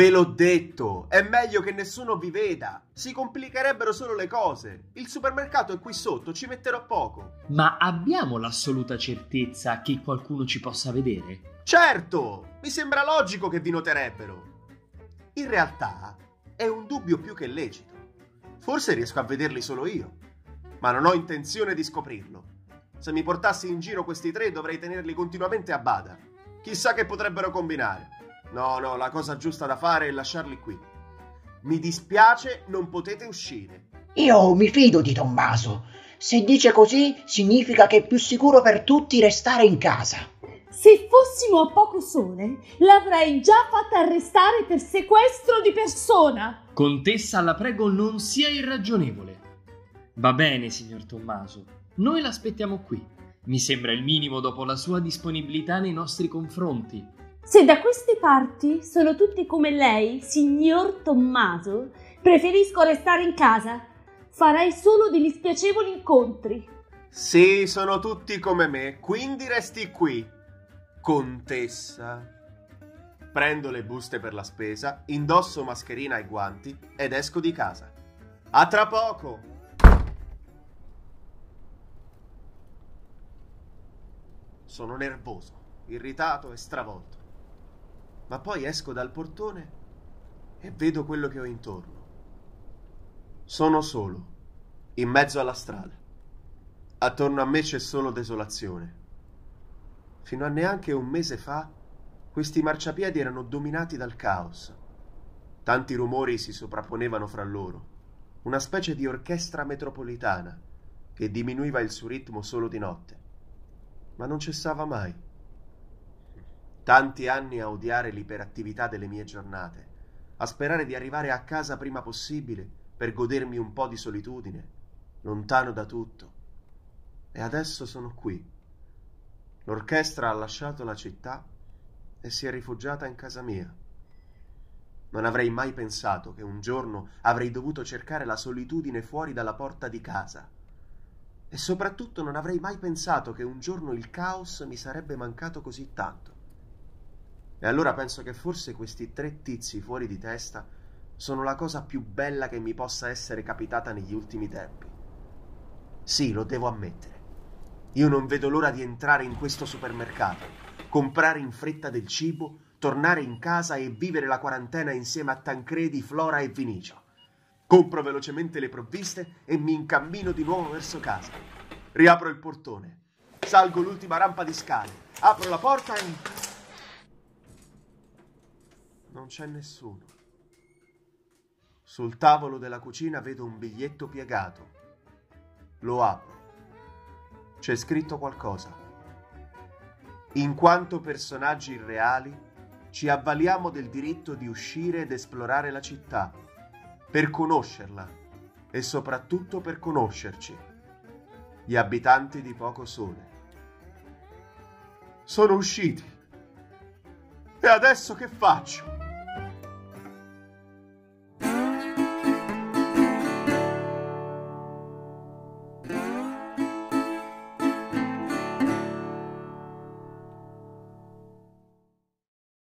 Ve l'ho detto, è meglio che nessuno vi veda. Si complicherebbero solo le cose. Il supermercato è qui sotto, ci metterò poco. Ma abbiamo l'assoluta certezza che qualcuno ci possa vedere? Certo, mi sembra logico che vi noterebbero. In realtà è un dubbio più che lecito. Forse riesco a vederli solo io, ma non ho intenzione di scoprirlo. Se mi portassi in giro questi tre dovrei tenerli continuamente a bada. Chissà che potrebbero combinare. No, no, la cosa giusta da fare è lasciarli qui. Mi dispiace, non potete uscire. Io mi fido di Tommaso. Se dice così, significa che è più sicuro per tutti restare in casa. Se fossimo a poco sole, l'avrei già fatta arrestare per sequestro di persona. Contessa, la prego, non sia irragionevole. Va bene, signor Tommaso. Noi l'aspettiamo qui. Mi sembra il minimo dopo la sua disponibilità nei nostri confronti. Se da queste parti sono tutti come lei, signor Tommaso, preferisco restare in casa. Farei solo degli spiacevoli incontri. Sì, sono tutti come me, quindi resti qui. Contessa. Prendo le buste per la spesa, indosso mascherina e guanti ed esco di casa. A tra poco! Sono nervoso, irritato e stravolto ma poi esco dal portone e vedo quello che ho intorno. Sono solo, in mezzo alla strada. Attorno a me c'è solo desolazione. Fino a neanche un mese fa questi marciapiedi erano dominati dal caos. Tanti rumori si sovrapponevano fra loro, una specie di orchestra metropolitana che diminuiva il suo ritmo solo di notte, ma non cessava mai. Tanti anni a odiare l'iperattività delle mie giornate, a sperare di arrivare a casa prima possibile per godermi un po' di solitudine, lontano da tutto. E adesso sono qui. L'orchestra ha lasciato la città e si è rifugiata in casa mia. Non avrei mai pensato che un giorno avrei dovuto cercare la solitudine fuori dalla porta di casa. E soprattutto non avrei mai pensato che un giorno il caos mi sarebbe mancato così tanto. E allora penso che forse questi tre tizi fuori di testa sono la cosa più bella che mi possa essere capitata negli ultimi tempi. Sì, lo devo ammettere. Io non vedo l'ora di entrare in questo supermercato, comprare in fretta del cibo, tornare in casa e vivere la quarantena insieme a Tancredi, Flora e Vinicio. Compro velocemente le provviste e mi incammino di nuovo verso casa. Riapro il portone, salgo l'ultima rampa di scale, apro la porta e non c'è nessuno. Sul tavolo della cucina vedo un biglietto piegato. Lo apro. C'è scritto qualcosa. In quanto personaggi irreali, ci avvaliamo del diritto di uscire ed esplorare la città, per conoscerla e soprattutto per conoscerci, gli abitanti di Poco Sole. Sono usciti. Adesso che faccio?